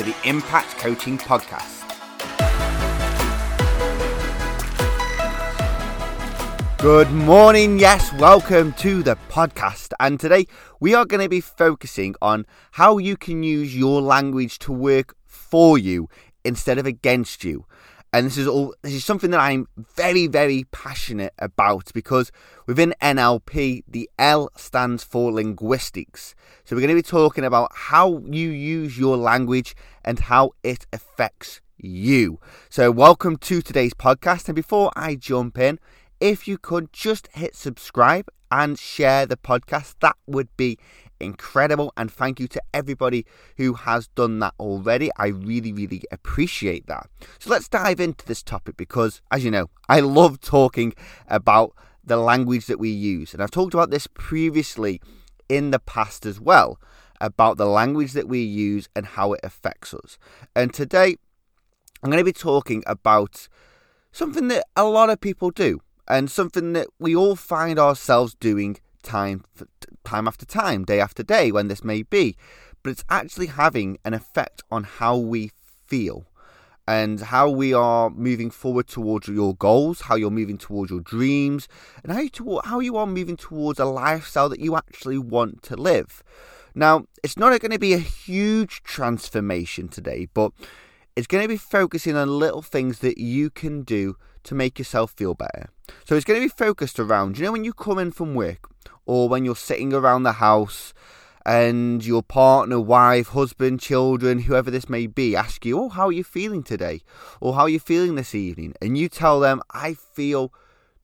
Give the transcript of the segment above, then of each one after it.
to the Impact Coaching Podcast. Good morning, yes, welcome to the podcast. And today we are going to be focusing on how you can use your language to work for you instead of against you and this is all this is something that I'm very very passionate about because within NLP the L stands for linguistics. So we're going to be talking about how you use your language and how it affects you. So welcome to today's podcast and before I jump in, if you could just hit subscribe and share the podcast that would be incredible. And thank you to everybody who has done that already. I really, really appreciate that. So let's dive into this topic because, as you know, I love talking about the language that we use. And I've talked about this previously in the past as well about the language that we use and how it affects us. And today, I'm going to be talking about something that a lot of people do and something that we all find ourselves doing time time after time, day after day, when this may be, but it's actually having an effect on how we feel and how we are moving forward towards your goals, how you're moving towards your dreams, and how you to, how you are moving towards a lifestyle that you actually want to live. Now, it's not going to be a huge transformation today, but it's going to be focusing on little things that you can do to make yourself feel better. So it's going to be focused around, you know, when you come in from work or when you're sitting around the house and your partner, wife, husband, children, whoever this may be, ask you, Oh, how are you feeling today? Or how are you feeling this evening? And you tell them, I feel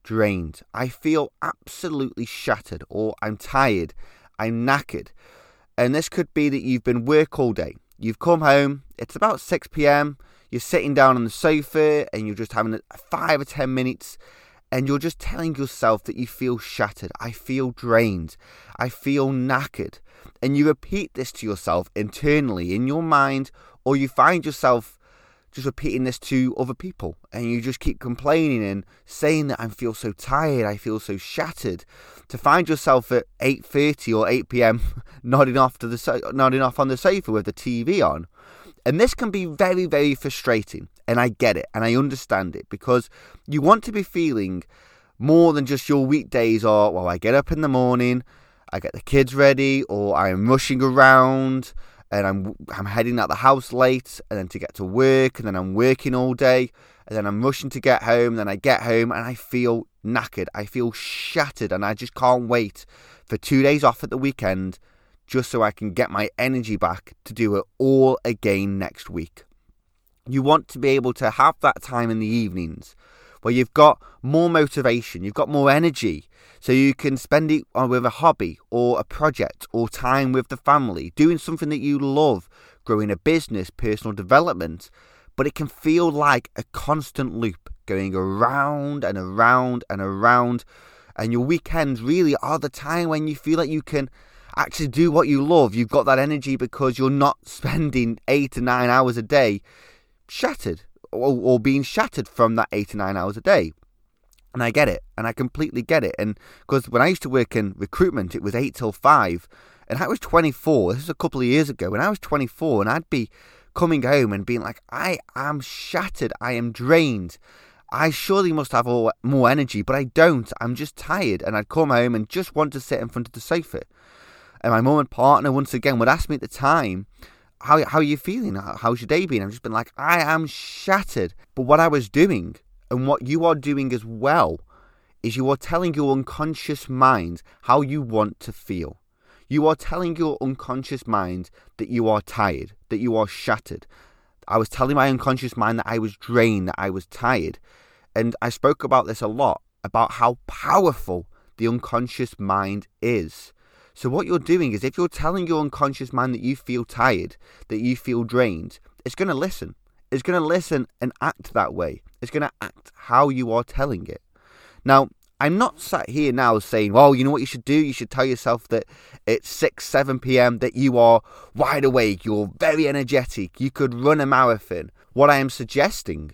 drained. I feel absolutely shattered, or I'm tired. I'm knackered. And this could be that you've been work all day. You've come home, it's about 6 pm, you're sitting down on the sofa and you're just having five or 10 minutes and you're just telling yourself that you feel shattered. I feel drained. I feel knackered. And you repeat this to yourself internally in your mind, or you find yourself just repeating this to other people and you just keep complaining and saying that I feel so tired, I feel so shattered. To find yourself at 8:30 or 8 p.m. nodding off to the so- nodding off on the sofa with the TV on. And this can be very very frustrating and I get it and I understand it because you want to be feeling more than just your weekdays or, well, I get up in the morning, I get the kids ready, or I'm rushing around and I'm I'm heading out the house late and then to get to work and then I'm working all day and then I'm rushing to get home, then I get home and I feel knackered. I feel shattered and I just can't wait for 2 days off at the weekend just so I can get my energy back to do it all again next week. You want to be able to have that time in the evenings where you've got more motivation, you've got more energy, so you can spend it uh, with a hobby or a project or time with the family, doing something that you love, growing a business, personal development. But it can feel like a constant loop going around and around and around. And your weekends really are the time when you feel like you can actually do what you love. You've got that energy because you're not spending eight to nine hours a day shattered or, or being shattered from that eight to nine hours a day. And I get it, and I completely get it. And because when I used to work in recruitment, it was eight till five, and I was 24. This was a couple of years ago, and I was 24, and I'd be coming home and being like, I am shattered, I am drained. I surely must have all, more energy, but I don't. I'm just tired, and I'd come home and just want to sit in front of the sofa. And my mum and partner, once again, would ask me at the time, how how are you feeling? how's your day been? I've just been like, I am shattered. But what I was doing, and what you are doing as well, is you are telling your unconscious mind how you want to feel. You are telling your unconscious mind that you are tired, that you are shattered. I was telling my unconscious mind that I was drained, that I was tired. And I spoke about this a lot about how powerful the unconscious mind is. So, what you're doing is if you're telling your unconscious mind that you feel tired, that you feel drained, it's going to listen. It's going to listen and act that way. It's going to act how you are telling it. Now, I'm not sat here now saying, well, you know what you should do? You should tell yourself that it's 6, 7 p.m., that you are wide awake, you're very energetic, you could run a marathon. What I am suggesting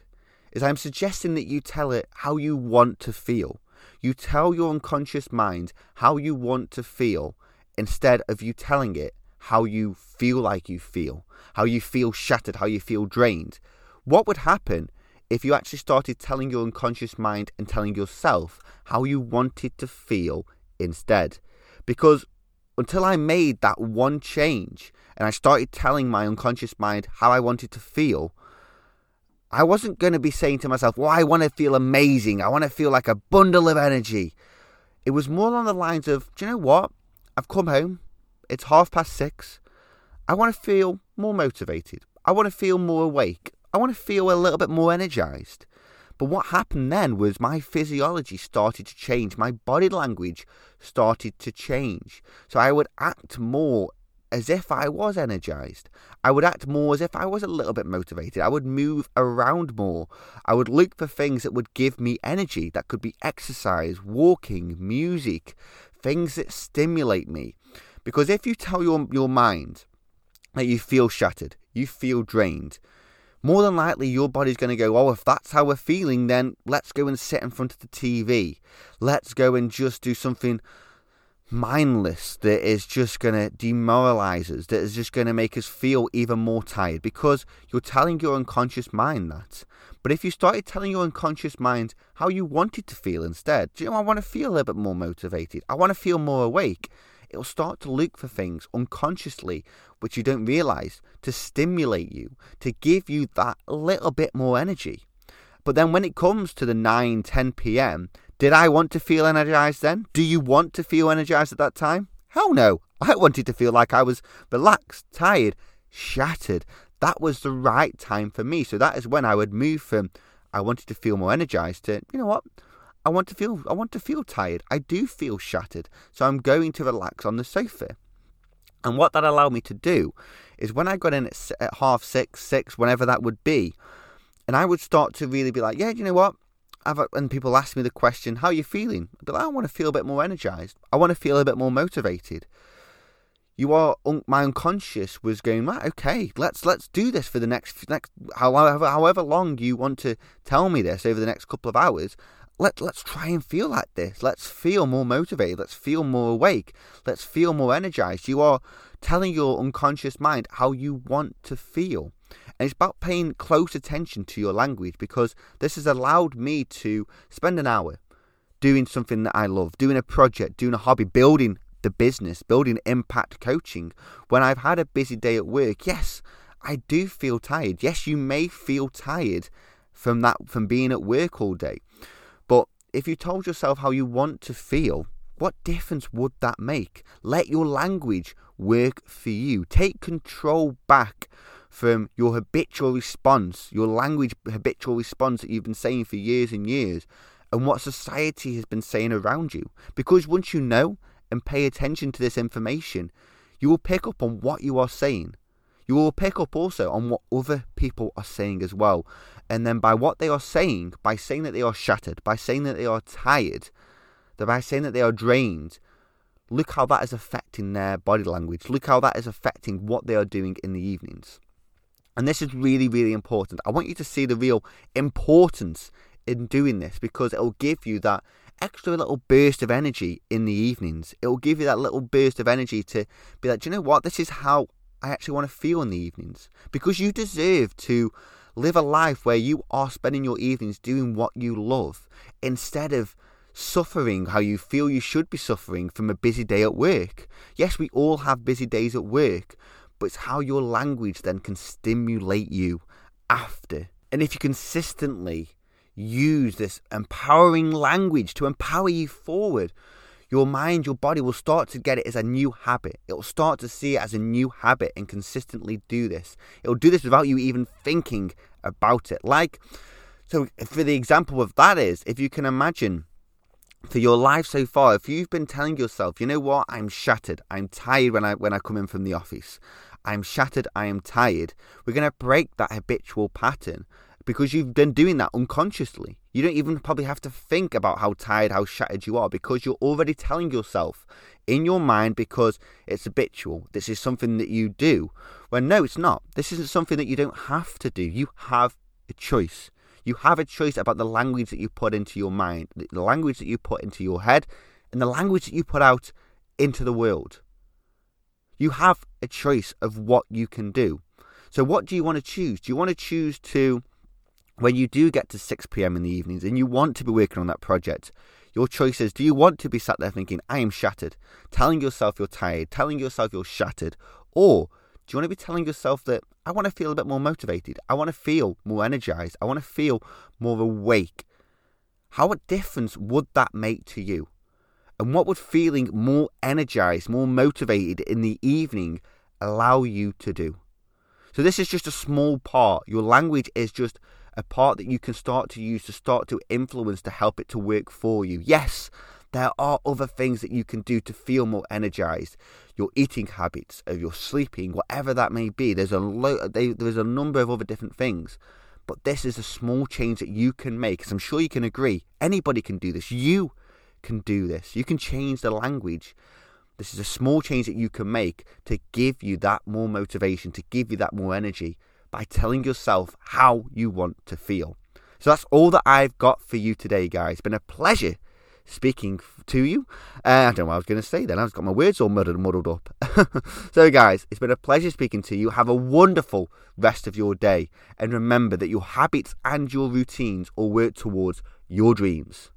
is I'm suggesting that you tell it how you want to feel. You tell your unconscious mind how you want to feel instead of you telling it how you feel like you feel, how you feel shattered, how you feel drained. What would happen if you actually started telling your unconscious mind and telling yourself how you wanted to feel instead? Because until I made that one change and I started telling my unconscious mind how I wanted to feel, I wasn't going to be saying to myself, well, I want to feel amazing. I want to feel like a bundle of energy. It was more along the lines of, do you know what? I've come home. It's half past six. I want to feel more motivated. I want to feel more awake. I want to feel a little bit more energized. But what happened then was my physiology started to change. My body language started to change. So I would act more as if I was energized. I would act more as if I was a little bit motivated. I would move around more. I would look for things that would give me energy. That could be exercise, walking, music, things that stimulate me. Because if you tell your, your mind that you feel shattered, you feel drained, more than likely your body's going to go, oh, if that's how we're feeling, then let's go and sit in front of the TV. Let's go and just do something mindless that is just going to demoralize us, that is just going to make us feel even more tired because you're telling your unconscious mind that. But if you started telling your unconscious mind how you wanted to feel instead, do you know, I want to feel a little bit more motivated, I want to feel more awake, it'll start to look for things unconsciously which you don't realize to stimulate you, to give you that little bit more energy. But then when it comes to the 9, 10 p.m., did I want to feel energized then? Do you want to feel energized at that time? Hell no. I wanted to feel like I was relaxed, tired, shattered. That was the right time for me. So that is when I would move from I wanted to feel more energized to, you know what? I want to feel I want to feel tired. I do feel shattered. So I'm going to relax on the sofa. And what that allowed me to do is when I got in at, half six, six, whenever that would be, and I would start to really be like, yeah, you know what? I've, uh, when people ask me the question, "How are you feeling?" I like, I want to feel a bit more energized. I want to feel a bit more motivated. You are un- my unconscious was going right. Okay, let's let's do this for the next next however however long you want to tell me this over the next couple of hours. Let let's try and feel like this. Let's feel more motivated. Let's feel more awake. Let's feel more energized. You are telling your unconscious mind how you want to feel. And it's about paying close attention to your language because this has allowed me to spend an hour doing something that I love, doing a project, doing a hobby, building the business, building impact coaching. When I've had a busy day at work, yes, I do feel tired. Yes, you may feel tired from that from being at work all day. But if you told yourself how you want to feel, what difference would that make? Let your language work for you. Take control back from your habitual response, your language habitual response that you've been saying for years and years, and what society has been saying around you. Because once you know and pay attention to this information, you will pick up on what you are saying. You will pick up also on what other people are saying as well. And then by what they are saying, by saying that they are shattered, by saying that they are tired, by saying that they are drained, look how that is affecting their body language. Look how that is affecting what they are doing in the evenings. And this is really, really important. I want you to see the real importance in doing this because it'll give you that extra little burst of energy in the evenings. It will give you that little burst of energy to be like, do you know what? This is how I actually want to feel in the evenings. Because you deserve to live a life where you are spending your evenings doing what you love instead of suffering how you feel you should be suffering from a busy day at work. Yes, we all have busy days at work, but it's how your language then can stimulate you after. And if you consistently use this empowering language to empower you forward, your mind, your body will start to get it as a new habit. It will start to see it as a new habit and consistently do this. It will do this without you even thinking about it. Like, so for the example of that is, if you can imagine for your life so far, if you've been telling yourself, you know what, I'm shattered, I'm tired when I when I come in from the office, I'm shattered, I am tired, we're going to break that habitual pattern because you've been doing that unconsciously. You don't even probably have to think about how tired, how shattered you are because you're already telling yourself in your mind because it's habitual. This is something that you do. When no, it's not. This isn't something that you don't have to do. You have a choice. You have a choice about the language that you put into your mind, the language that you put into your head, and the language that you put out into the world. You have a choice of what you can do. So, what do you want to choose? Do you want to choose to, when you do get to 6 pm in the evenings and you want to be working on that project, your choice is do you want to be sat there thinking, I am shattered, telling yourself you're tired, telling yourself you're shattered, or do you want to be telling yourself that I want to feel a bit more motivated, I want to feel more energized, I want to feel more awake? How a difference would that make to you? And what would feeling more energized, more motivated in the evening allow you to do? So, this is just a small part. Your language is just a part that you can start to use to start to influence to help it to work for you. Yes, there are other things that you can do to feel more energized. Your eating habits, of your sleeping, whatever that may be. There's a lo- uh, there's a number of other different things. But this is a small change that you can make. Because I'm sure you can agree. Anybody can do this. You can do this. You can change the language. This is a small change that you can make to give you that more motivation, to give you that more energy by telling yourself how you want to feel. So that's all that I've got for you today, guys. It's been a pleasure speaking to you. Uh, I don't know what I was going to say then. I've got my words all muddled, muddled up. so, guys, it's been a pleasure speaking to you. Have a wonderful rest of your day. And remember that your habits and your routines all work towards your dreams.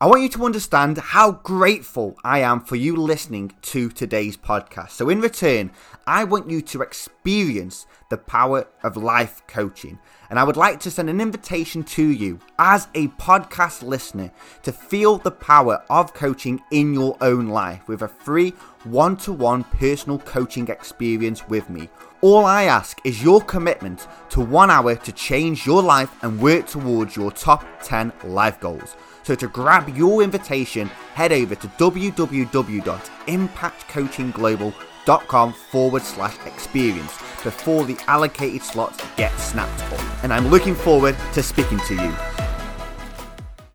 I want you to understand how grateful I am for you listening to today's podcast. So, in return, I want you to experience the power of life coaching. And I would like to send an invitation to you as a podcast listener to feel the power of coaching in your own life with a free one to one personal coaching experience with me. All I ask is your commitment to one hour to change your life and work towards your top 10 life goals. So to grab your invitation, head over to www.impactcoachingglobal.com forward slash experience before the allocated slots get snapped up. And I'm looking forward to speaking to you.